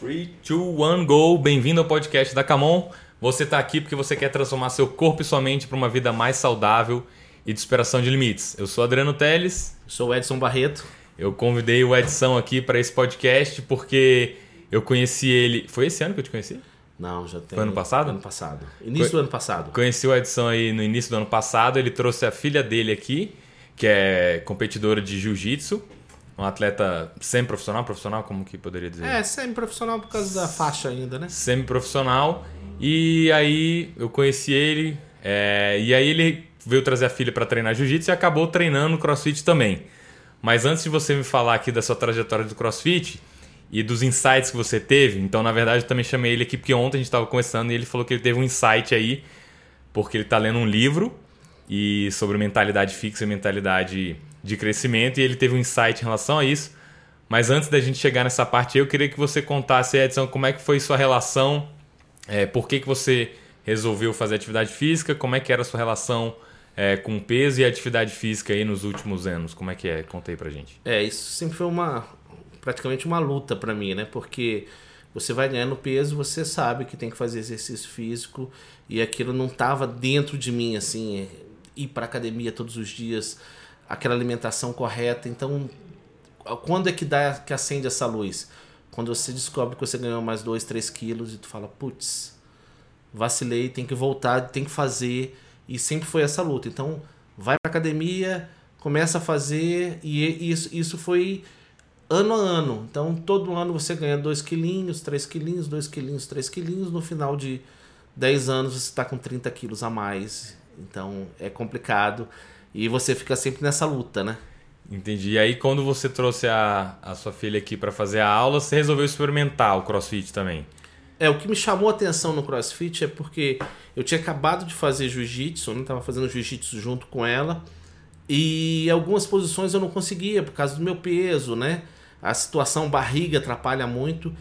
3, 2, 1, go! Bem-vindo ao podcast da Camon. Você está aqui porque você quer transformar seu corpo e sua mente para uma vida mais saudável e de superação de limites. Eu sou Adriano Teles. Sou o Edson Barreto. Eu convidei o Edson aqui para esse podcast porque eu conheci ele. Foi esse ano que eu te conheci? Não, já tem. Foi ano passado? Ano passado. Início Co- do ano passado. Conheci o Edson aí no início do ano passado. Ele trouxe a filha dele aqui, que é competidora de jiu-jitsu. Um atleta semi-profissional, profissional, como que poderia dizer? É, semi-profissional por causa da faixa ainda, né? semi-profissional. E aí eu conheci ele, é, e aí ele veio trazer a filha para treinar jiu-jitsu e acabou treinando crossfit também. Mas antes de você me falar aqui da sua trajetória do crossfit e dos insights que você teve, então na verdade eu também chamei ele aqui porque ontem a gente estava conversando e ele falou que ele teve um insight aí, porque ele está lendo um livro e sobre mentalidade fixa e mentalidade de crescimento e ele teve um insight em relação a isso. Mas antes da gente chegar nessa parte, eu queria que você contasse, Edson, como é que foi sua relação, é, por que, que você resolveu fazer atividade física, como é que era a sua relação é, com peso e atividade física aí nos últimos anos, como é que é? Conta aí pra gente. É, isso sempre foi uma. praticamente uma luta pra mim, né? Porque você vai ganhando peso, você sabe que tem que fazer exercício físico e aquilo não tava dentro de mim, assim, ir pra academia todos os dias, aquela alimentação correta. Então, quando é que dá que acende essa luz? Quando você descobre que você ganhou mais 2, 3 quilos e tu fala, putz, vacilei, tem que voltar, tem que fazer. E sempre foi essa luta. Então, vai pra academia, começa a fazer, e isso, isso foi ano a ano. Então, todo ano você ganha 2 quilinhos, 3 quilinhos, 2 quilinhos, 3 quilinhos. No final de 10 anos, você está com 30 quilos a mais. Então, é complicado. E você fica sempre nessa luta, né? Entendi. E aí, quando você trouxe a, a sua filha aqui para fazer a aula, você resolveu experimentar o crossfit também. É, o que me chamou a atenção no CrossFit é porque eu tinha acabado de fazer jiu-jitsu, né? Tava fazendo jiu-jitsu junto com ela. E algumas posições eu não conseguia por causa do meu peso, né? A situação barriga atrapalha muito.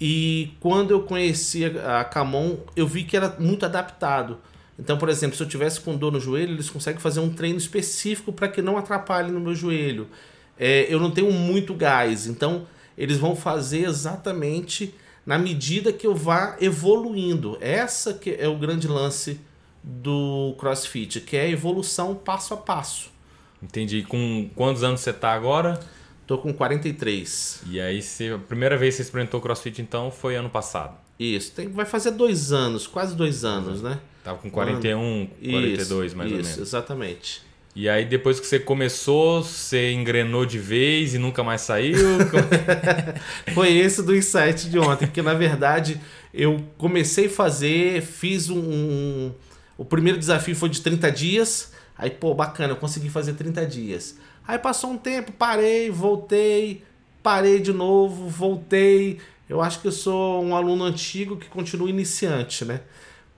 E quando eu conheci a Camon, eu vi que era muito adaptado. Então, por exemplo, se eu tivesse com dor no joelho, eles conseguem fazer um treino específico para que não atrapalhe no meu joelho. É, eu não tenho muito gás, então eles vão fazer exatamente na medida que eu vá evoluindo. Essa que é o grande lance do CrossFit, que é a evolução passo a passo. Entendi. Com quantos anos você tá agora? Tô com 43. E aí, você, a primeira vez que você experimentou crossfit, então, foi ano passado. Isso, tem, vai fazer dois anos, quase dois anos, né? Tava com 41, 42 Isso, mais ou isso, menos. exatamente. E aí depois que você começou, você engrenou de vez e nunca mais saiu? Foi esse do insight de ontem, porque na verdade eu comecei a fazer, fiz um, um- O primeiro desafio foi de 30 dias, aí pô, bacana, eu consegui fazer 30 dias. Aí passou um tempo, parei, voltei, parei de novo, voltei. Eu acho que eu sou um aluno antigo que continua iniciante, né?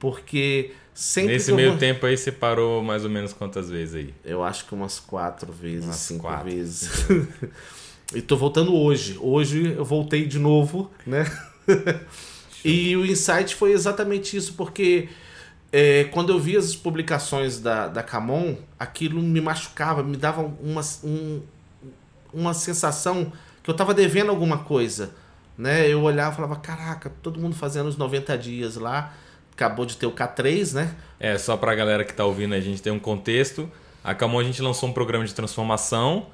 Porque sempre. Nesse que eu meio vou- tempo aí você parou mais ou menos quantas vezes aí? Eu acho que umas quatro vezes, Umas cinco quatro. vezes. e tô voltando hoje. Hoje eu voltei de novo, né? e o insight foi exatamente isso, porque é, quando eu vi as publicações da, da Camon, aquilo me machucava, me dava uma, um- uma sensação que eu tava devendo alguma coisa. Né? Eu olhava e falava, caraca, todo mundo fazendo os 90 dias lá. Acabou de ter o K3, né? É, só pra galera que tá ouvindo a gente tem um contexto. A Camon a gente lançou um programa de transformação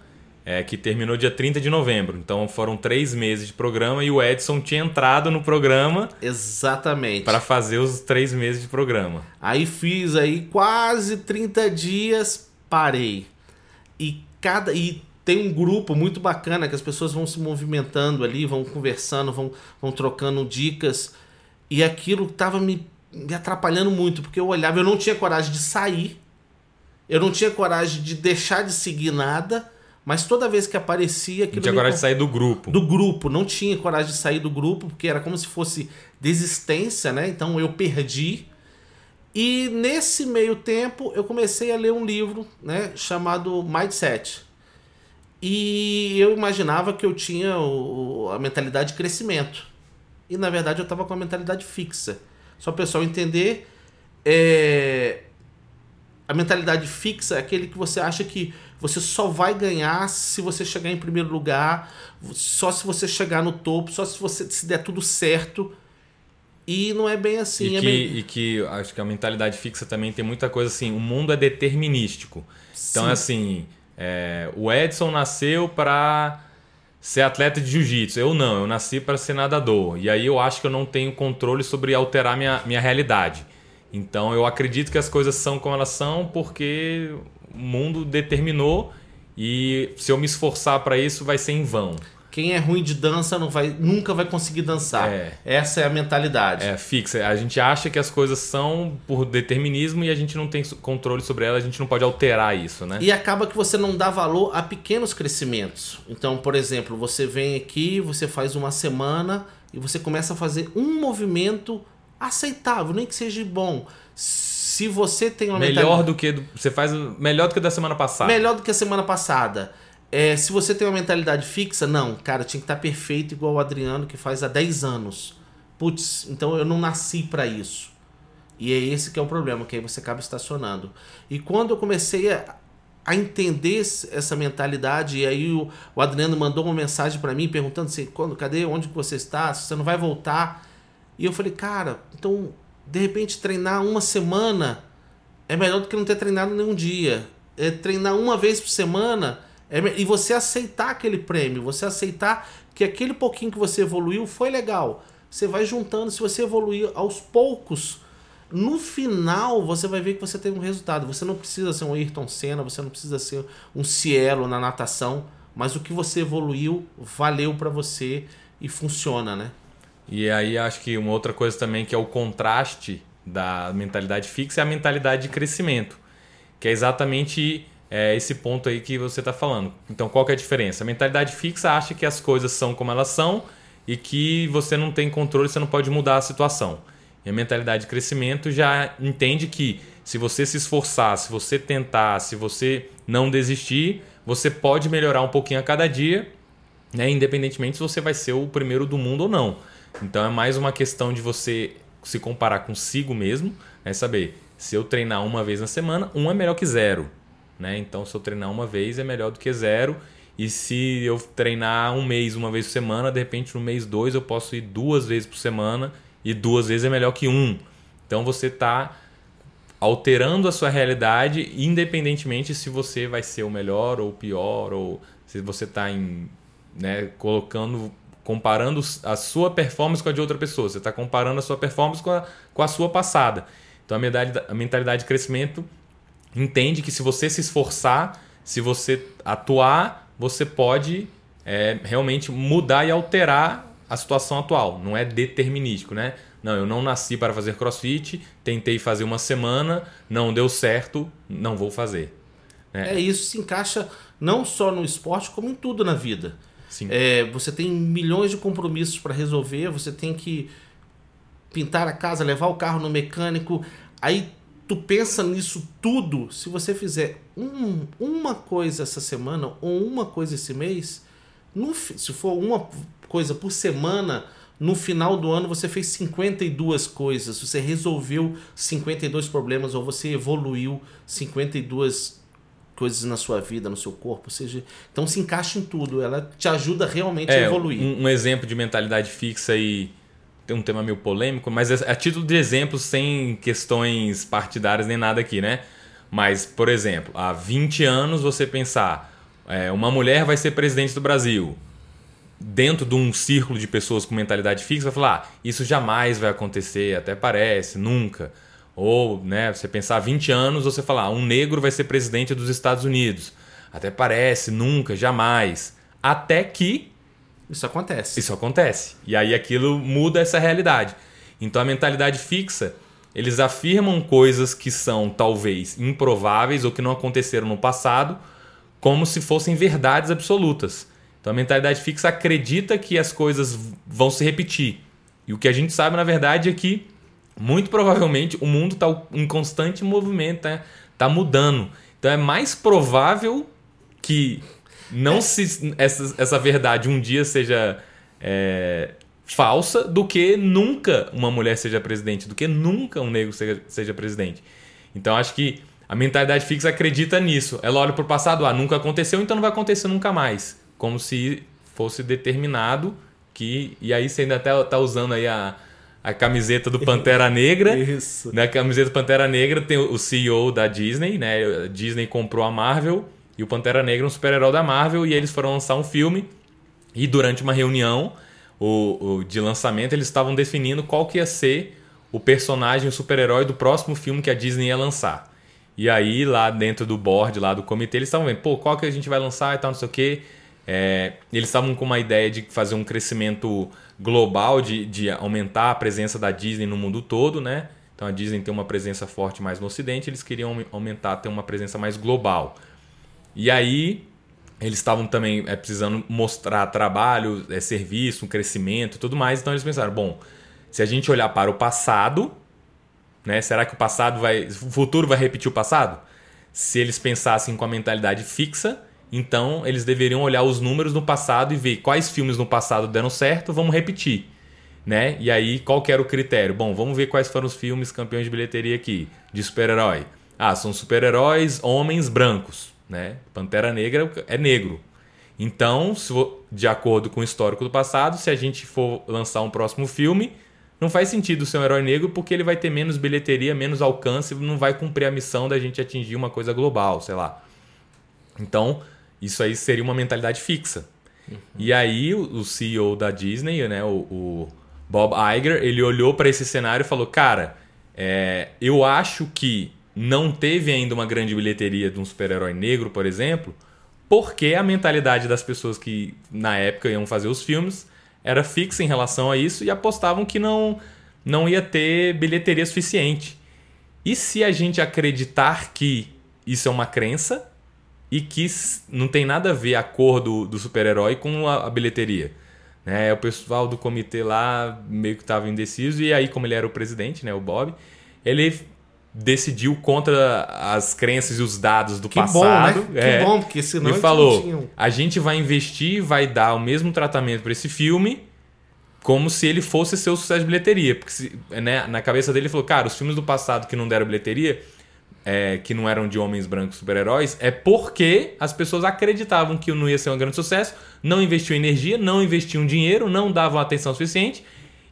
é, que terminou dia 30 de novembro. Então foram três meses de programa e o Edson tinha entrado no programa Exatamente. para fazer os três meses de programa. Aí fiz aí quase 30 dias, parei. E cada e tem um grupo muito bacana que as pessoas vão se movimentando ali, vão conversando, vão, vão trocando dicas. E aquilo tava me, me atrapalhando muito, porque eu olhava, eu não tinha coragem de sair. Eu não tinha coragem de deixar de seguir nada, mas toda vez que aparecia Não tinha coragem de sair do grupo. do grupo, não tinha coragem de sair do grupo, porque era como se fosse desistência, né? Então eu perdi. E nesse meio tempo eu comecei a ler um livro, né, chamado Mindset. E eu imaginava que eu tinha o- a mentalidade de crescimento. E na verdade eu estava com a mentalidade fixa. Só o pessoal entender, é, a mentalidade fixa é aquele que você acha que você só vai ganhar se você chegar em primeiro lugar, só se você chegar no topo, só se você se der tudo certo. E não é bem assim. E, é que, bem... e que acho que a mentalidade fixa também tem muita coisa assim. O mundo é determinístico. Então, Sim. assim, é, o Edson nasceu para ser atleta de jiu-jitsu. Eu não, eu nasci para ser nadador. E aí eu acho que eu não tenho controle sobre alterar minha, minha realidade. Então eu acredito que as coisas são como elas são porque o mundo determinou e se eu me esforçar para isso vai ser em vão. Quem é ruim de dança não vai, nunca vai conseguir dançar. É. Essa é a mentalidade. É fixa. A gente acha que as coisas são por determinismo e a gente não tem controle sobre elas, a gente não pode alterar isso, né? E acaba que você não dá valor a pequenos crescimentos. Então, por exemplo, você vem aqui, você faz uma semana e você começa a fazer um movimento aceitável, nem que seja bom. Se você tem uma melhor do que você faz melhor do que da semana passada. melhor do que a semana passada. É, se você tem uma mentalidade fixa, não, cara, tinha que estar perfeito igual o Adriano que faz há 10 anos. Putz, então eu não nasci para isso. E é esse que é o problema, que aí você acaba estacionando. E quando eu comecei a, a entender essa mentalidade, e aí o, o Adriano mandou uma mensagem para mim perguntando assim, quando, cadê, onde que você está? Se você não vai voltar. E eu falei, cara, então de repente treinar uma semana é melhor do que não ter treinado nenhum dia. É treinar uma vez por semana é, e você aceitar aquele prêmio, você aceitar que aquele pouquinho que você evoluiu foi legal. Você vai juntando, se você evoluir aos poucos, no final você vai ver que você teve um resultado. Você não precisa ser um Ayrton Senna, você não precisa ser um Cielo na natação, mas o que você evoluiu valeu para você e funciona, né? E aí acho que uma outra coisa também que é o contraste da mentalidade fixa é a mentalidade de crescimento, que é exatamente é, esse ponto aí que você está falando. Então qual que é a diferença? A mentalidade fixa acha que as coisas são como elas são e que você não tem controle, você não pode mudar a situação. E a mentalidade de crescimento já entende que se você se esforçar, se você tentar, se você não desistir, você pode melhorar um pouquinho a cada dia, né? independentemente se você vai ser o primeiro do mundo ou não. Então é mais uma questão de você se comparar consigo mesmo, né? saber se eu treinar uma vez na semana, um é melhor que zero. Né? Então se eu treinar uma vez é melhor do que zero. E se eu treinar um mês, uma vez por semana, de repente no mês dois eu posso ir duas vezes por semana e duas vezes é melhor que um. Então você está alterando a sua realidade, independentemente se você vai ser o melhor ou o pior, ou se você está em, né, colocando, comparando a sua performance com a de outra pessoa. Você está comparando a sua performance com a, com a sua passada. Então a mentalidade, a mentalidade de crescimento entende que se você se esforçar, se você atuar, você pode é, realmente mudar e alterar a situação atual. Não é determinístico, né? Não, eu não nasci para fazer crossfit, tentei fazer uma semana, não deu certo, não vou fazer. É, é isso se encaixa não só no esporte, como em tudo na vida. É, você tem milhões de compromissos para resolver, você tem que pintar a casa, levar o carro no mecânico. Aí tu pensa nisso tudo. Se você fizer um, uma coisa essa semana ou uma coisa esse mês, no, se for uma coisa por semana, no final do ano você fez 52 coisas, você resolveu 52 problemas ou você evoluiu 52 coisas na sua vida, no seu corpo, seja, então se encaixa em tudo, ela te ajuda realmente é, a evoluir. Um, um, exemplo de mentalidade fixa e um tema meio polêmico, mas é a título de exemplo sem questões partidárias nem nada aqui, né? Mas, por exemplo, há 20 anos você pensar, é, uma mulher vai ser presidente do Brasil, dentro de um círculo de pessoas com mentalidade fixa, vai falar: ah, isso jamais vai acontecer, até parece, nunca. Ou, né, você pensar 20 anos, você falar: ah, um negro vai ser presidente dos Estados Unidos. Até parece, nunca, jamais. Até que. Isso acontece. Isso acontece. E aí aquilo muda essa realidade. Então a mentalidade fixa, eles afirmam coisas que são talvez improváveis ou que não aconteceram no passado, como se fossem verdades absolutas. Então a mentalidade fixa acredita que as coisas vão se repetir. E o que a gente sabe, na verdade, é que muito provavelmente o mundo está em constante movimento, está tá mudando. Então é mais provável que não se essa, essa verdade um dia seja é, falsa do que nunca uma mulher seja presidente, do que nunca um negro seja, seja presidente. Então acho que A mentalidade fixa acredita nisso. Ela olha para o passado, ah, nunca aconteceu, então não vai acontecer nunca mais. Como se fosse determinado que. E aí você ainda até tá usando aí a, a camiseta do Pantera Negra. Isso. Na camiseta do Pantera Negra tem o CEO da Disney, né? A Disney comprou a Marvel e o Pantera Negra é um super-herói da Marvel e eles foram lançar um filme. E durante uma reunião o, o de lançamento, eles estavam definindo qual que ia ser o personagem, o super-herói do próximo filme que a Disney ia lançar. E aí, lá dentro do board, lá do comitê, eles estavam vendo, pô, qual que a gente vai lançar e tal, não sei o quê. É, eles estavam com uma ideia de fazer um crescimento global, de, de aumentar a presença da Disney no mundo todo, né? Então a Disney tem uma presença forte mais no Ocidente, eles queriam aumentar, ter uma presença mais global. E aí eles estavam também é, precisando mostrar trabalho, é, serviço, um crescimento tudo mais. Então eles pensaram, bom, se a gente olhar para o passado, né, será que o passado vai. O futuro vai repetir o passado? Se eles pensassem com a mentalidade fixa, então eles deveriam olhar os números no passado e ver quais filmes no passado deram certo, vamos repetir. Né? E aí, qual que era o critério? Bom, vamos ver quais foram os filmes campeões de bilheteria aqui, de super-herói. Ah, são super-heróis homens brancos né? Pantera Negra é negro. Então, se, de acordo com o histórico do passado, se a gente for lançar um próximo filme, não faz sentido ser um herói negro porque ele vai ter menos bilheteria, menos alcance, não vai cumprir a missão da gente atingir uma coisa global, sei lá. Então, isso aí seria uma mentalidade fixa. Uhum. E aí, o CEO da Disney, né, o, o Bob Iger, ele olhou para esse cenário e falou: Cara, é, eu acho que não teve ainda uma grande bilheteria de um super-herói negro, por exemplo, porque a mentalidade das pessoas que na época iam fazer os filmes era fixa em relação a isso e apostavam que não, não ia ter bilheteria suficiente. E se a gente acreditar que isso é uma crença e que não tem nada a ver a cor do, do super-herói com a, a bilheteria? Né? O pessoal do comitê lá meio que estava indeciso e aí, como ele era o presidente, né, o Bob, ele decidiu contra as crenças e os dados do que passado. Bom, né? É, que bom, porque senão e falou: tinham... a gente vai investir, vai dar o mesmo tratamento para esse filme, como se ele fosse seu sucesso de bilheteria. Porque se, né, na cabeça dele ele falou: cara, os filmes do passado que não deram bilheteria, é, que não eram de homens brancos super-heróis, é porque as pessoas acreditavam que não ia ser um grande sucesso, não investiam energia, não investiam dinheiro, não davam atenção suficiente.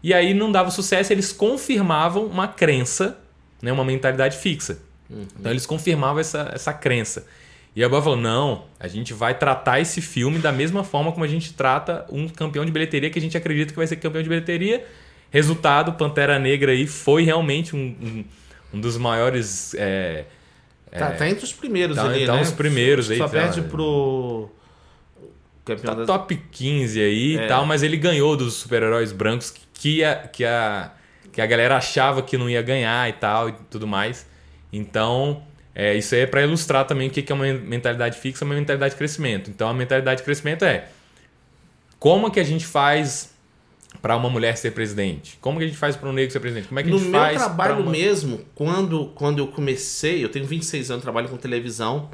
E aí não dava sucesso, eles confirmavam uma crença né, uma mentalidade fixa. Uhum. Então eles confirmavam essa, essa crença. E a Boa falou: não, a gente vai tratar esse filme da mesma forma como a gente trata um campeão de bilheteria que a gente acredita que vai ser campeão de bilheteria. Resultado: Pantera Negra aí foi realmente um, um, um dos maiores. É, tá, é, tá, entre os primeiros tá, ali, tá né? os primeiros aí. Só perde tá, pro. Campeão tá das... top 15 aí e é. tal, mas ele ganhou dos super-heróis brancos que a, que a que a galera achava que não ia ganhar e tal e tudo mais. Então, é, isso aí é para ilustrar também o que é uma mentalidade fixa e uma mentalidade de crescimento. Então, a mentalidade de crescimento é como que a gente faz para uma mulher ser presidente? Como que a gente faz para um negro ser presidente? Como é que a gente no faz No meu trabalho uma... mesmo, quando, quando eu comecei, eu tenho 26 anos, trabalho com televisão.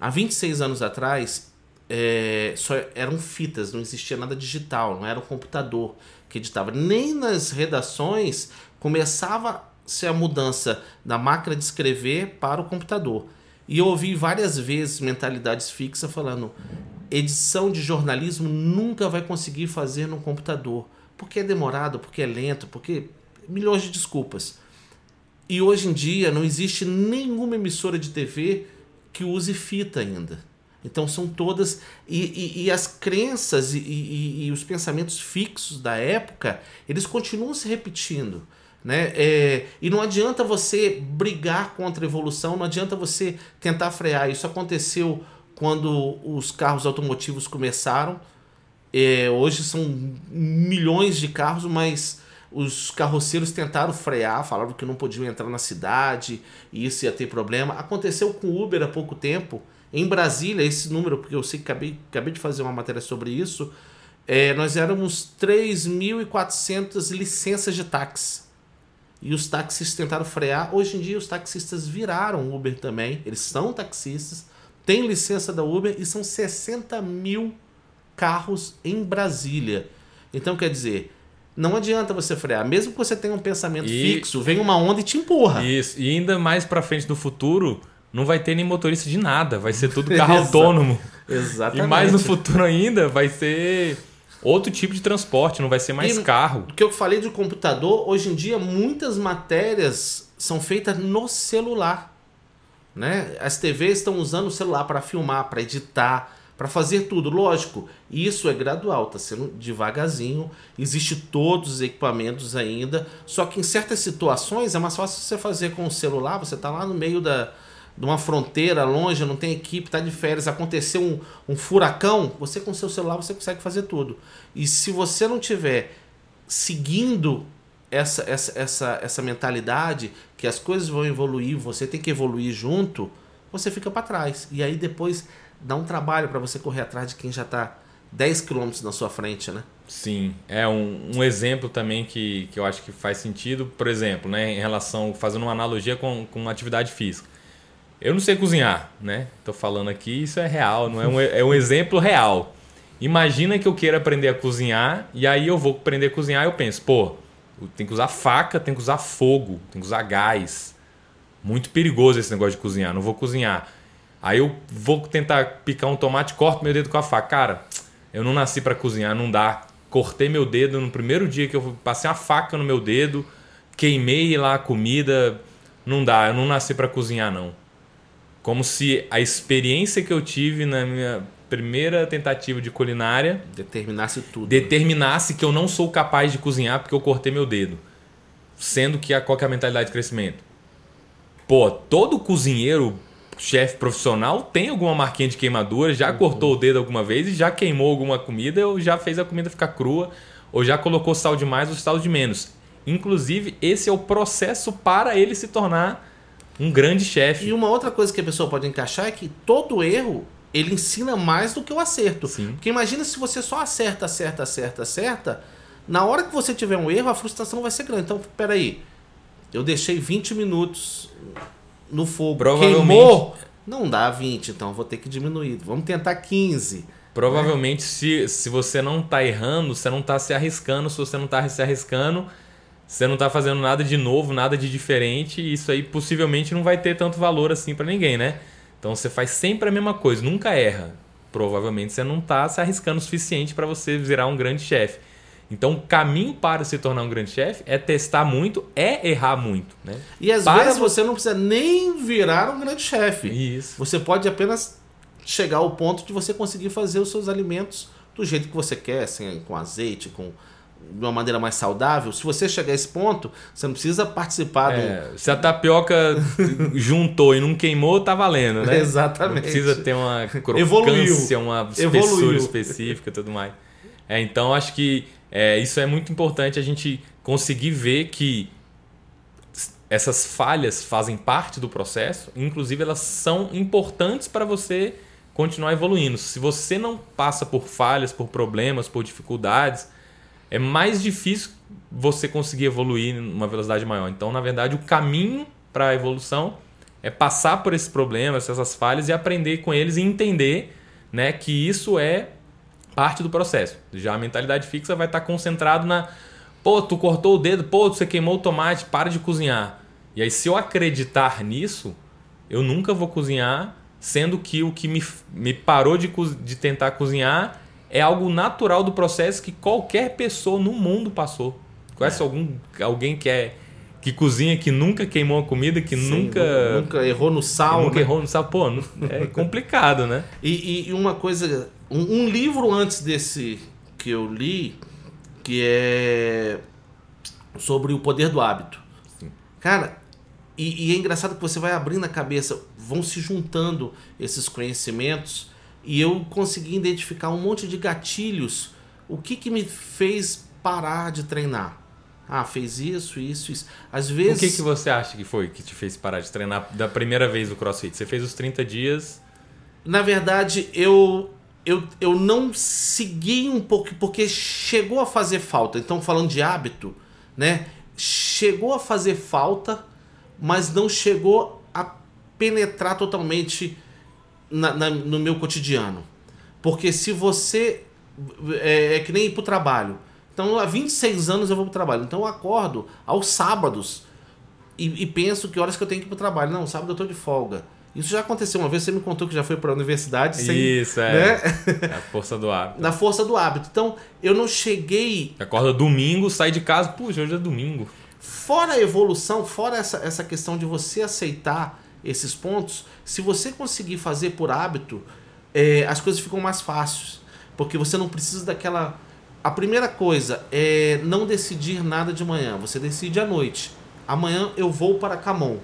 Há 26 anos atrás, é, só eram fitas, não existia nada digital, não era um computador que editava. Nem nas redações começava-se a mudança da máquina de escrever para o computador. E eu ouvi várias vezes mentalidades fixas falando: edição de jornalismo nunca vai conseguir fazer no computador. Porque é demorado, porque é lento, porque. milhões de desculpas. E hoje em dia não existe nenhuma emissora de TV que use fita ainda. Então são todas. E, e, e as crenças e, e, os pensamentos fixos da época, eles continuam se repetindo. Né? É, e não adianta você brigar contra a evolução, não adianta você tentar frear. Isso aconteceu quando os carros automotivos começaram. É, hoje são milhões de carros, mas os carroceiros tentaram frear, falaram que não podiam entrar na cidade e isso ia ter problema. Aconteceu com o Uber há pouco tempo em Brasília, esse número, porque eu sei que acabei, acabei de fazer uma matéria sobre isso, é, nós éramos 3.400 licenças de táxi. E os táxis tentaram frear. Hoje em dia, os taxistas viraram Uber também. Eles são taxistas, têm licença da Uber e são 60 mil carros em Brasília. Então, quer dizer, não adianta você frear. Mesmo que você tenha um pensamento e... fixo, vem uma onda e te empurra. Isso. E ainda mais para frente no futuro, não vai ter nem motorista de nada, vai ser tudo carro autônomo. Exatamente. E mais no futuro ainda vai ser outro tipo de transporte, não vai ser mais E carro. O que eu falei de computador, hoje em dia muitas matérias são feitas no celular. Né? As TVs estão usando o celular para filmar, para editar, para fazer tudo. Lógico, isso é gradual, está sendo devagarzinho. Existe todos os equipamentos ainda. Só que em certas situações é mais fácil você fazer com o celular. Você está lá no meio da, de uma fronteira, longe, não tem equipe, está de férias, aconteceu um, um furacão, você com seu celular você consegue fazer tudo. E se você não tiver seguindo essa, essa, essa, essa mentalidade que as coisas vão evoluir, você tem que evoluir junto, você fica para trás. E aí depois dá um trabalho para você correr atrás de quem já está 10 quilômetros na sua frente, né? Sim, é um, um exemplo também que, que eu acho que faz sentido, por exemplo, né, em relação, fazendo uma analogia com, com atividade física. Eu não sei cozinhar, né? Tô falando aqui, isso é real, não é um, é um exemplo real. Imagina que eu queira aprender a cozinhar e aí eu vou aprender a cozinhar e eu penso, pô, tem que usar faca, tem que usar fogo, tem que usar gás. Muito perigoso esse negócio de cozinhar, não vou cozinhar. Aí eu vou tentar picar um tomate, corto meu dedo com a faca. Cara, eu não nasci para cozinhar, não dá. Cortei meu dedo no primeiro dia que eu passei uma faca no meu dedo, queimei lá a comida. Não dá, eu não nasci para cozinhar não. Como se a experiência que eu tive na minha primeira tentativa de culinária Determinasse tudo. determinasse que eu não sou capaz de cozinhar porque eu cortei meu dedo. Sendo que a, qual que é a mentalidade de crescimento? Pô, todo cozinheiro, chefe profissional, tem alguma marquinha de queimadura, já cortou o dedo alguma vez e já queimou alguma comida ou já fez a comida ficar crua ou já colocou sal de mais ou sal de menos. Inclusive, esse é o processo para ele se tornar um grande chefe. E uma outra coisa que a pessoa pode encaixar é que todo erro ele ensina mais do que o acerto. Sim. Porque imagina se você só acerta, acerta, acerta, acerta, na hora que você tiver um erro, a frustração vai ser grande. Então, peraí, eu deixei 20 minutos no fogo, Provavelmente- queimou, não dá 20, então eu vou ter que diminuir. Vamos tentar 15. Provavelmente, se, se você não tá errando, você não tá se arriscando. Se você não tá se arriscando, você não tá fazendo nada de novo, nada de diferente. E isso aí possivelmente não vai ter tanto valor assim para ninguém, né? Então você faz sempre a mesma coisa, nunca erra. Provavelmente você não tá se arriscando o suficiente para você virar um grande chefe. Então o caminho para se tornar um grande chefe é testar muito, é errar muito, né? E às Para vezes vo- você não precisa nem virar um grande chefe. Isso. Você pode apenas chegar ao ponto de você conseguir fazer os seus alimentos do jeito que você quer, assim, com azeite, com de uma maneira mais saudável. Se você chegar a esse ponto, você não precisa participar É, se a tapioca juntou e não queimou, tá valendo, do. né? Exatamente. Não precisa ter uma crocância, Evoluiu. uma espessura Evoluiu. específica e tudo mais. É, então, acho que é, isso é muito importante a gente conseguir ver que essas falhas fazem parte do processo, inclusive elas são importantes para você continuar evoluindo. Se você não passa por falhas, por problemas, por dificuldades, é mais difícil você conseguir evoluir numa velocidade maior. Então, na verdade, o caminho para a evolução é passar por esses problemas, essas falhas e aprender com eles e entender né, que isso é parte do processo. Já a mentalidade fixa vai estar concentrado na pô, tu cortou o dedo, pô, você queimou o tomate, para de cozinhar. E aí, se eu acreditar nisso, eu nunca vou cozinhar, sendo que o que me, me parou de, de tentar cozinhar é algo natural do processo que qualquer pessoa no mundo passou. Conhece algum, alguém que é que cozinha, que nunca queimou uma comida, que Sim, nunca, nunca errou no sal. nunca né? errou no sal? Pô, é complicado, né? E, e- uma coisa, um, um livro antes desse que eu li, que é sobre o poder do hábito. Cara, e, e é engraçado que você vai abrindo a cabeça, vão se juntando esses conhecimentos e eu consegui identificar um monte de gatilhos. O que que me fez parar de treinar? Ah, fez isso, isso, isso. Às O vezes. que, que você acha que foi que te fez parar de treinar da primeira vez o CrossFit? Você fez os 30 dias. Na verdade, eu, eu, eu não segui um pouco, porque chegou a fazer falta. Então, falando de hábito, né? Chegou a fazer falta, mas não chegou a penetrar totalmente na- na- no meu cotidiano. Porque se você. É, é que nem ir pro trabalho. Então, há 26 anos eu vou pro trabalho. Então, eu acordo aos sábados e, e penso que horas que eu tenho que ir pro trabalho. Não, sábado eu tô de folga. Isso já aconteceu uma vez, você me contou que já foi para a universidade sem, Isso, é. né? A força do hábito. Na força do hábito. Então, eu não cheguei. Acorda domingo, sai de casa, puxa, hoje é domingo. Fora a evolução, fora essa, essa questão de você aceitar esses pontos, se você conseguir fazer por hábito, é, as coisas ficam mais fáceis. Porque você não precisa daquela. A primeira coisa é não decidir nada de manhã, você decide à noite. Amanhã eu vou para Camon.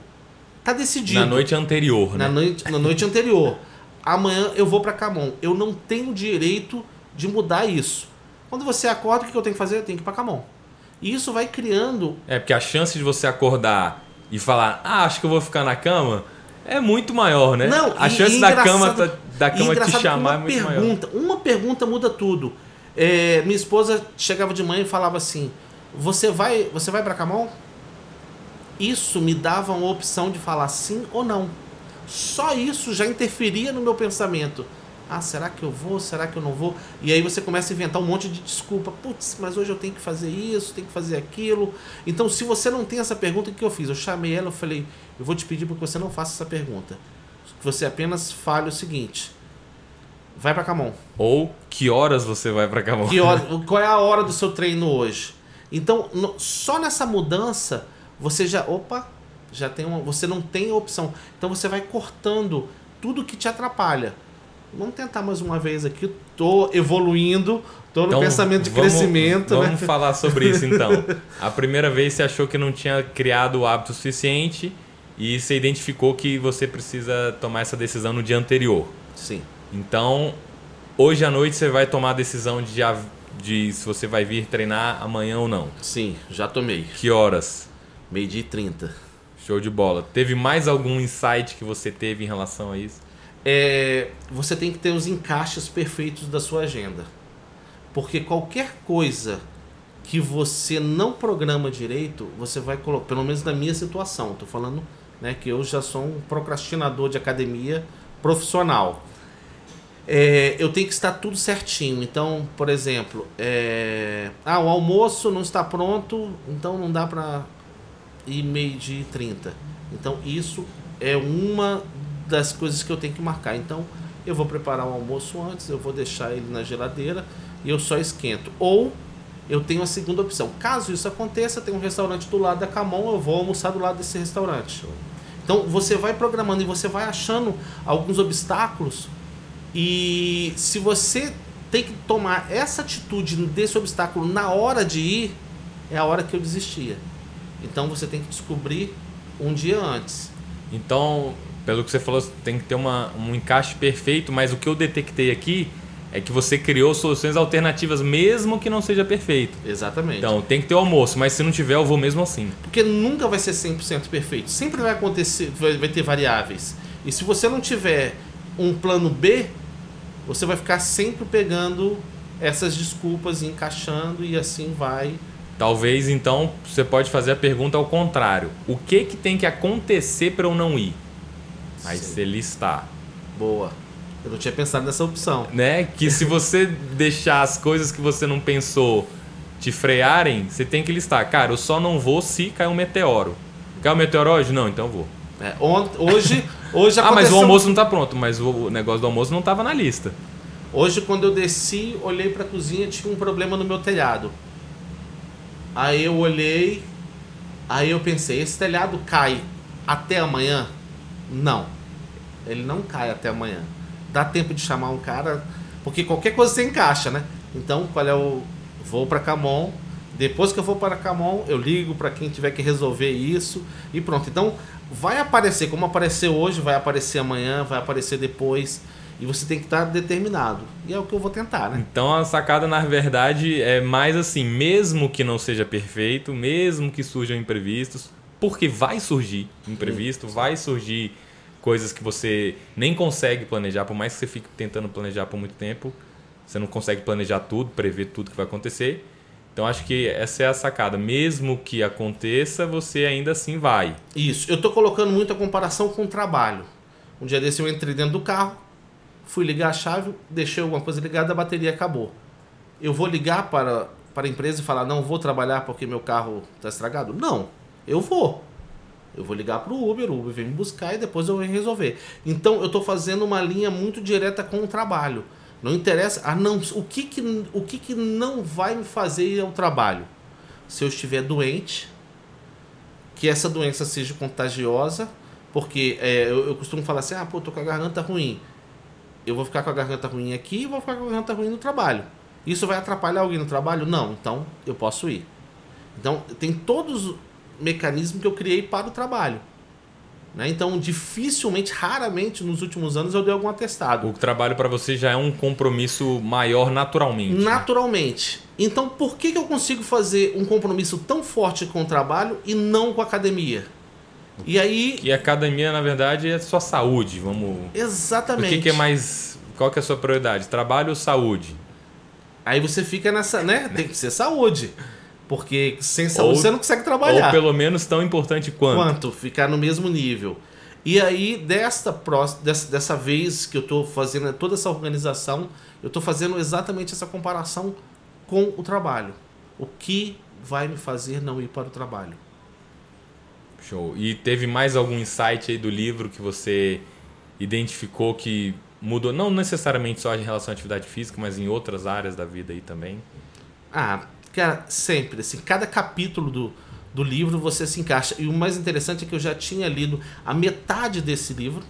Tá decidido. Na noite anterior, na né? Noite, na noite anterior. Amanhã eu vou para Camon. Eu não tenho direito de mudar isso. Quando você acorda, o que eu tenho que fazer? Eu tenho que ir para Camon. E isso vai criando. É, porque a chance de você acordar e falar, ah, acho que eu vou ficar na cama, é muito maior, né? Não, a chance da cama, tá- da cama te chamar é muito maior. pergunta, Uma pergunta muda tudo. É, minha esposa chegava de manhã e falava assim: Você vai, você vai para Camon? Isso me dava uma opção de falar sim ou não. Só isso já interferia no meu pensamento. Ah, será que eu vou? Será que eu não vou? E aí você começa a inventar um monte de desculpa. Putz, mas hoje eu tenho que fazer isso, tenho que fazer aquilo. Então, se você não tem essa pergunta, o que eu fiz? Eu chamei ela e falei: Eu vou te pedir para que você não faça essa pergunta. Que você apenas fale o seguinte: Vai para Camon. Ou que horas você vai pra cama? Que hora, qual é a hora do seu treino hoje? Então, no- só nessa mudança, você já. Opa! Já tem uma, você não tem opção. Então você vai cortando tudo que te atrapalha. Vamos tentar mais uma vez aqui. Tô evoluindo, tô no Então, pensamento de vamos- crescimento, Vamos né? falar sobre isso então. A primeira vez você achou que não tinha criado o hábito suficiente e você identificou que você precisa tomar essa decisão no dia anterior. Sim. Então, hoje à noite você vai tomar a decisão de, já- de se você vai vir treinar amanhã ou não. Sim, já tomei. Que horas? Meio-dia e 30. Show de bola. Teve mais algum insight que você teve em relação a isso? é, você tem que ter os encaixes perfeitos da sua agenda. Porque qualquer coisa que você não programa direito, você vai colocar, pelo menos na minha situação, tô falando né, que eu já sou um procrastinador de academia profissional. É, eu tenho que estar tudo certinho. Então, por exemplo, é, ah, o almoço não está pronto, então não dá para ir meio-dia e 30. Então, isso é uma das coisas que eu tenho que marcar. Então, eu vou preparar o almoço antes, eu vou deixar ele na geladeira e eu só esquento. Ou eu tenho a segunda opção. Caso isso aconteça, tem um restaurante do lado da Camon, eu vou almoçar do lado desse restaurante. Então, você vai programando e você vai achando alguns obstáculos e se você tem que tomar essa atitude desse obstáculo na hora de ir, é a hora que eu desistia. Então você tem que descobrir um dia antes. Então, pelo que você falou, tem que ter uma, um encaixe perfeito, mas o que eu detectei aqui é que você criou soluções alternativas, mesmo que não seja perfeito. Exatamente. Então, tem que ter o almoço, mas se não tiver, eu vou mesmo assim. Porque nunca vai ser 100% perfeito. Sempre vai acontecer, vai, vai ter variáveis. E se você não tiver um plano B, você vai ficar sempre pegando essas desculpas e encaixando e assim vai. Talvez então você pode fazer a pergunta ao contrário: o que que tem que acontecer para eu não ir? Aí Sim. você listar, Boa. Eu não tinha pensado nessa opção. né? Que se você deixar as coisas que você não pensou te frearem, você tem que listar. Cara, eu só não vou se cair um meteoro. Caiu um meteoro hoje? Não, então eu vou. É, hoje, hoje Ah, mas o aconteceu- almoço não tá pronto. Mas o negócio do almoço não tava na lista. Hoje, quando eu desci, olhei pra cozinha, tinha um problema no meu telhado. Aí eu olhei, aí eu pensei, esse telhado cai até amanhã? Não. Ele não cai até amanhã. Dá tempo de chamar um cara, porque qualquer coisa você encaixa, né? Então, qual é o vou pra Camon, depois que eu vou para Camon, eu ligo pra quem tiver que resolver isso e pronto. Então, vai aparecer, como apareceu hoje, vai aparecer amanhã, vai aparecer depois. E você tem que estar determinado. E é o que eu vou tentar, né? Então a sacada, na verdade, é mais assim: mesmo que não seja perfeito, mesmo que surjam imprevistos, porque vai surgir imprevisto, vai surgir coisas que você nem consegue planejar, por mais que você fique tentando planejar por muito tempo, você não consegue planejar tudo, prever tudo que vai acontecer. Então acho que essa é a sacada. Mesmo que aconteça, você ainda assim vai. Isso. Eu tô colocando muito a comparação com o trabalho. Um dia desse eu entrei dentro do carro, fui ligar a chave, deixei alguma coisa ligada, a bateria acabou. Eu vou ligar para, para a empresa e falar, não vou trabalhar porque meu carro está estragado? Não, eu vou. Eu vou ligar para o Uber, o Uber vem me buscar e depois eu venho resolver. Então eu estou fazendo uma linha muito direta com o trabalho. Não interessa. Ah, não, o que, que, o que, que não vai me fazer ir ao trabalho? Se eu estiver doente, que essa doença seja contagiosa, porque é, eu, eu, costumo falar assim: ah, pô, tô com a garganta ruim. Eu vou ficar com a garganta ruim aqui e vou ficar com a garganta ruim no trabalho. Isso vai atrapalhar alguém no trabalho? Não, então eu posso ir. Então, tem todos os mecanismos que eu criei para o trabalho. Né? Então, dificilmente, raramente nos últimos anos eu dei algum atestado. O trabalho para você já é um compromisso maior naturalmente. Né? Naturalmente. Né? Então, por que, que eu consigo fazer um compromisso tão forte com o trabalho e não com a academia? E aí. E a academia, na verdade, é sua saúde. Vamos. Exatamente. O que, que é mais. Qual que é a sua prioridade? Trabalho ou saúde? Aí você fica nessa, né? Tem que ser saúde. Porque sem saúde ou, você não consegue trabalhar. Ou pelo menos tão importante quanto. Quanto, ficar no mesmo nível. E aí, desta, dessa, dessa vez que eu estou fazendo toda essa organização, eu estou fazendo exatamente essa comparação com o trabalho. O que vai me fazer não ir para o trabalho? Show. E teve mais algum insight aí do livro que você identificou que mudou, não necessariamente só em relação à atividade física, mas em outras áreas da vida aí também? Ah, cara, sempre. Assim, cada capítulo do, do livro você se encaixa. E o mais interessante é que eu já tinha lido a metade desse livro,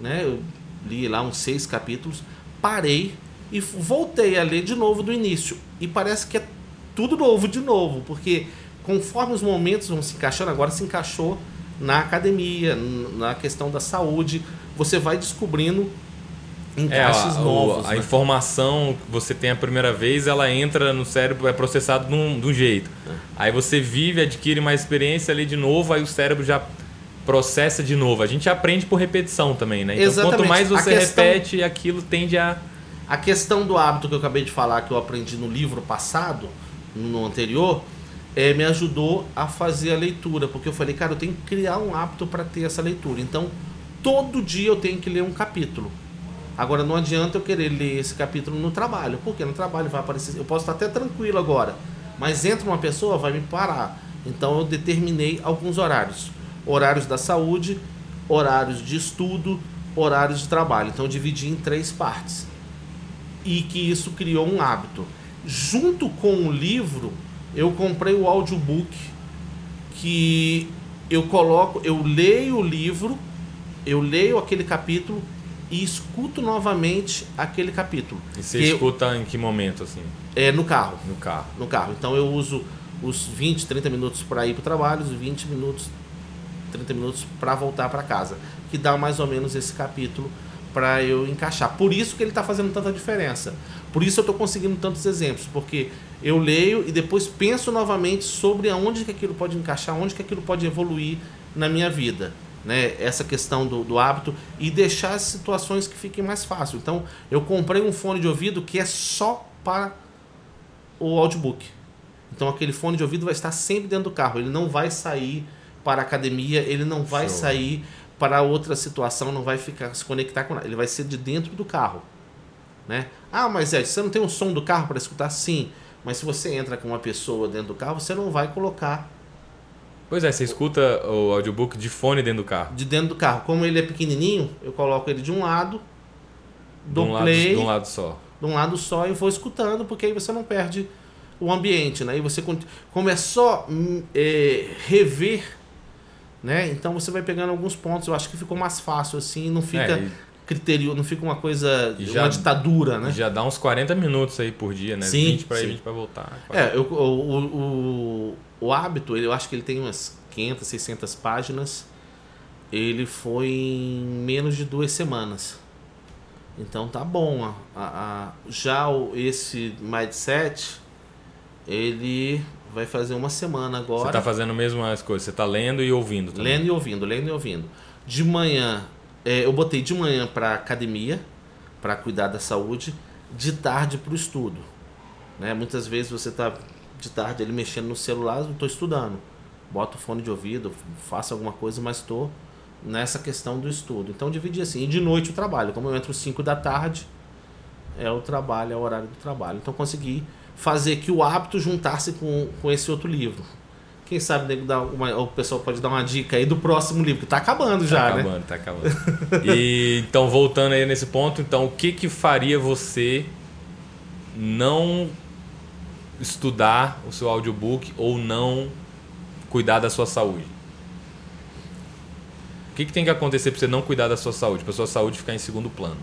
né? Eu li lá uns seis capítulos, parei e voltei a ler de novo do início. E parece que é tudo novo de novo, porque conforme os momentos vão se encaixando, agora se encaixou na academia, na questão da saúde, você vai descobrindo encaixes é, a, novos. A né? informação que você tem a primeira vez, ela entra no cérebro, é processado de um, de um jeito. É. Aí você vive, adquire mais experiência ali de novo, aí o cérebro já processa de novo. A gente aprende por repetição também, né? Então, Exatamente. quanto mais você questão, repete, aquilo tende a. A questão do hábito que eu acabei de falar, que eu aprendi no livro passado, no anterior, é, me ajudou a fazer a leitura, porque eu falei, cara, eu tenho que criar um hábito para ter essa leitura. Então, todo dia eu tenho que ler um capítulo. Agora não adianta eu querer ler esse capítulo no trabalho, porque no trabalho vai aparecer. Eu posso estar até tranquilo agora, mas entra uma pessoa, vai me parar. Então eu determinei alguns horários: horários da saúde, horários de estudo, horários de trabalho. Então eu dividi em três partes. E que isso criou um hábito. Junto com o livro, eu comprei o audiobook que eu coloco, eu leio o livro, eu leio aquele capítulo e escuto novamente aquele capítulo. E você escuta eu, em que momento assim? É no carro. No carro. No carro. Então eu uso os 20, 30 minutos para ir para o trabalho, os 20 minutos, 30 minutos para voltar para casa, que dá mais ou menos esse capítulo para eu encaixar. Por isso que ele está fazendo tanta diferença. Por isso eu estou conseguindo tantos exemplos, porque eu leio e depois penso novamente sobre aonde que aquilo pode encaixar, onde que aquilo pode evoluir na minha vida né, essa questão do, do hábito e deixar as situações que fiquem mais fácil. Então, eu comprei um fone de ouvido que é só para o audiobook. Então, aquele fone de ouvido vai estar sempre dentro do carro. Ele não vai sair para a academia, ele não vai Show. sair para outra situação, não vai ficar se conectar com nada. Ele vai ser de dentro do carro. Né? Ah, mas é, você não tem um som do carro para escutar? Sim. Mas se você entra com uma pessoa dentro do carro, você não vai colocar Pois é, você escuta o audiobook de fone dentro do carro. De dentro do carro. Como ele é pequenininho, eu coloco ele de um lado, do um play, lado, de um lado só. De um lado só e vou escutando, porque aí você não perde o ambiente, né? E você como é só hum, é, rever, né? Então você vai pegando alguns pontos. Eu acho que ficou mais fácil assim, não fica é, e... critério, não fica uma coisa, já, uma ditadura, né? Já dá uns 40 minutos aí por dia, né? Sim, 20 para ir, 20 para voltar. 40. É, eu, o, o, o hábito, eu acho que ele tem umas 500, 600 páginas. Ele foi em menos de duas semanas. Então tá bom. A, a, já o, esse mindset, ele vai fazer uma semana agora. Você tá fazendo mesmo as coisas, você tá lendo e ouvindo também. Lendo e ouvindo, lendo e ouvindo. De manhã, é, eu botei de manhã para academia, para cuidar da saúde, de tarde para o estudo. Né? Muitas vezes você tá de tarde ele mexendo no celular, eu estou estudando. Boto o fone de ouvido, faço alguma coisa, mas estou nessa questão do estudo. Então dividi assim. E de noite o trabalho. Como eu entro 5 da tarde, é o trabalho, é o horário do trabalho. Então consegui fazer que o hábito juntasse com, com esse outro livro. Quem sabe dá uma, o pessoal pode dar uma dica aí do próximo livro, que tá acabando tá já, acabando, né? Tá acabando, tá acabando. e então, voltando aí nesse ponto, então, o que que faria você não estudar o seu audiobook ou não cuidar da sua saúde? O que, que tem que acontecer para você não cuidar da sua saúde, para sua saúde ficar em segundo plano?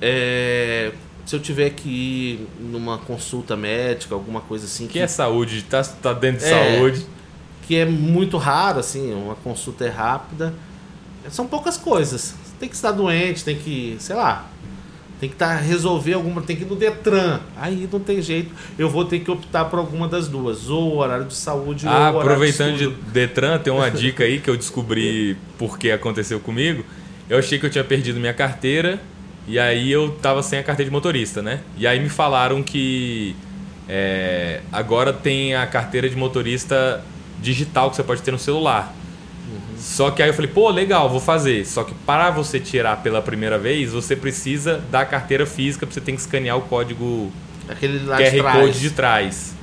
É, se eu tiver que ir numa consulta médica, alguma coisa assim. Que, que é saúde? Tá, tá dentro de é, saúde. Que é muito raro, assim, uma consulta é rápida. São poucas coisas. Tem que estar doente, tem que, sei lá, tem que tá, resolver alguma, tem que ir no Detran. Aí não tem jeito. Eu vou ter que optar por alguma das duas, ou horário de saúde ah, ou aproveitando de, de Detran, tem uma dica aí que eu descobri porque aconteceu comigo. Eu achei que eu tinha perdido minha carteira e aí eu tava sem a carteira de motorista, né? E aí me falaram que é, agora tem a carteira de motorista digital que você pode ter no celular. Uhum. Só que aí eu falei, pô, legal, vou fazer. Só que para você tirar pela primeira vez, você precisa da carteira física, você tem que escanear o código Aquele lá QR de trás. Code de trás.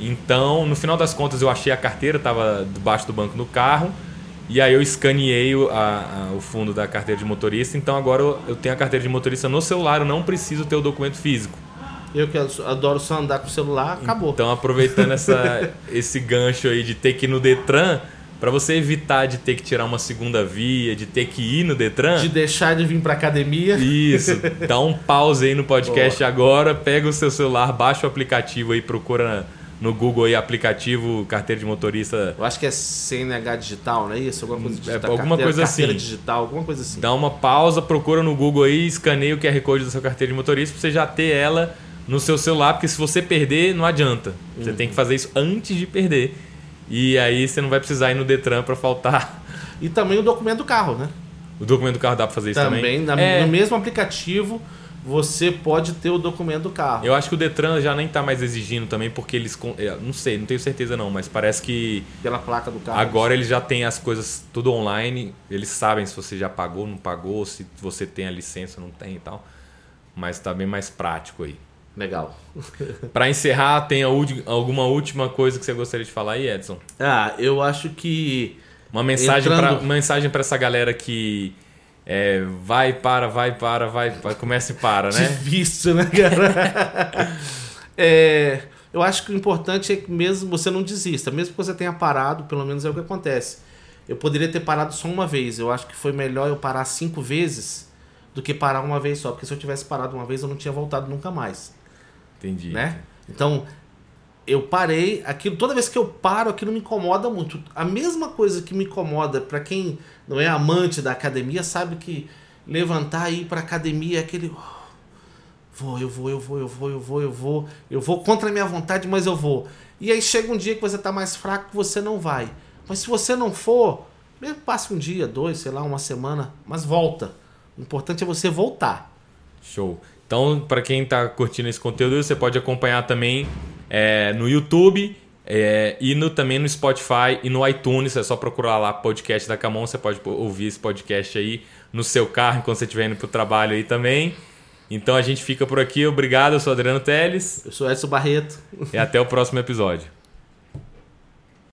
Então, no final das contas, eu achei a carteira, estava debaixo do banco no carro. E aí eu escaneei o, a, a, o fundo da carteira de motorista. Então agora eu, eu tenho a carteira de motorista no celular, eu não preciso ter o documento físico. Eu que adoro só andar com o celular, acabou. Então, aproveitando essa, esse gancho aí de ter que ir no Detran, para você evitar de ter que tirar uma segunda via, de ter que ir no Detran. De deixar de vir para academia. Isso. Dá um pause aí no podcast Boa. agora, pega o seu celular, baixa o aplicativo aí, procura no Google aí aplicativo carteira de motorista. Eu acho que é CNH digital, não é isso? Alguma coisa digital. É, alguma carteira, coisa carteira assim. digital, alguma coisa assim. Dá uma pausa, procura no Google aí, escaneia o QR Code da sua carteira de motorista pra você já ter ela no seu celular, porque se você perder, não adianta. Você uhum. tem que fazer isso antes de perder. E aí você não vai precisar ir no Detran para faltar. E também o documento do carro, né? O documento do carro dá para fazer isso também? Também, é... no mesmo aplicativo você pode ter o documento do carro. Eu acho que o Detran já nem está mais exigindo também, porque eles. é, Não sei, não tenho certeza não, mas parece que. Pela placa do carro. Agora eles já têm as coisas tudo online, eles sabem se você já pagou, não pagou, se você tem a licença, não tem e tal. Mas está bem mais prático aí. Legal. Para encerrar, tem alguma última coisa que você gostaria de falar aí, Edson? Ah, eu acho que. Uma mensagem Entrando... para mensagem para essa galera que é, vai, para, vai, para, vai, vai, começa e para, né? Difícil, né, cara? é, eu acho que o importante é que mesmo você não desista, mesmo que você tenha parado, pelo menos é o que acontece. Eu poderia ter parado só uma vez. Eu acho que foi melhor eu parar cinco vezes do que parar uma vez só, porque se eu tivesse parado uma vez eu não tinha voltado nunca mais. Entendi. Né? Então, eu parei, aquilo toda vez que eu paro, aquilo me incomoda muito. A mesma coisa que me incomoda para quem não é amante da academia, sabe que levantar e ir para academia é aquele oh, vou, eu vou, eu vou, eu vou, eu vou, eu vou, eu vou contra a minha vontade, mas eu vou. E aí chega um dia que você tá mais fraco, você não vai. Mas se você não for, mesmo passe um dia, dois, sei lá, uma semana, mas volta. O importante é você voltar. Show. Então, para quem está curtindo esse conteúdo, você pode acompanhar também é, no YouTube é, e no, também no Spotify e no iTunes. É só procurar lá podcast da Camon. Você pode ouvir esse podcast aí no seu carro enquanto você estiver indo para o trabalho aí também. Então a gente fica por aqui. Obrigado, eu sou Adriano Teles. Eu sou Edson Barreto. E até o próximo episódio.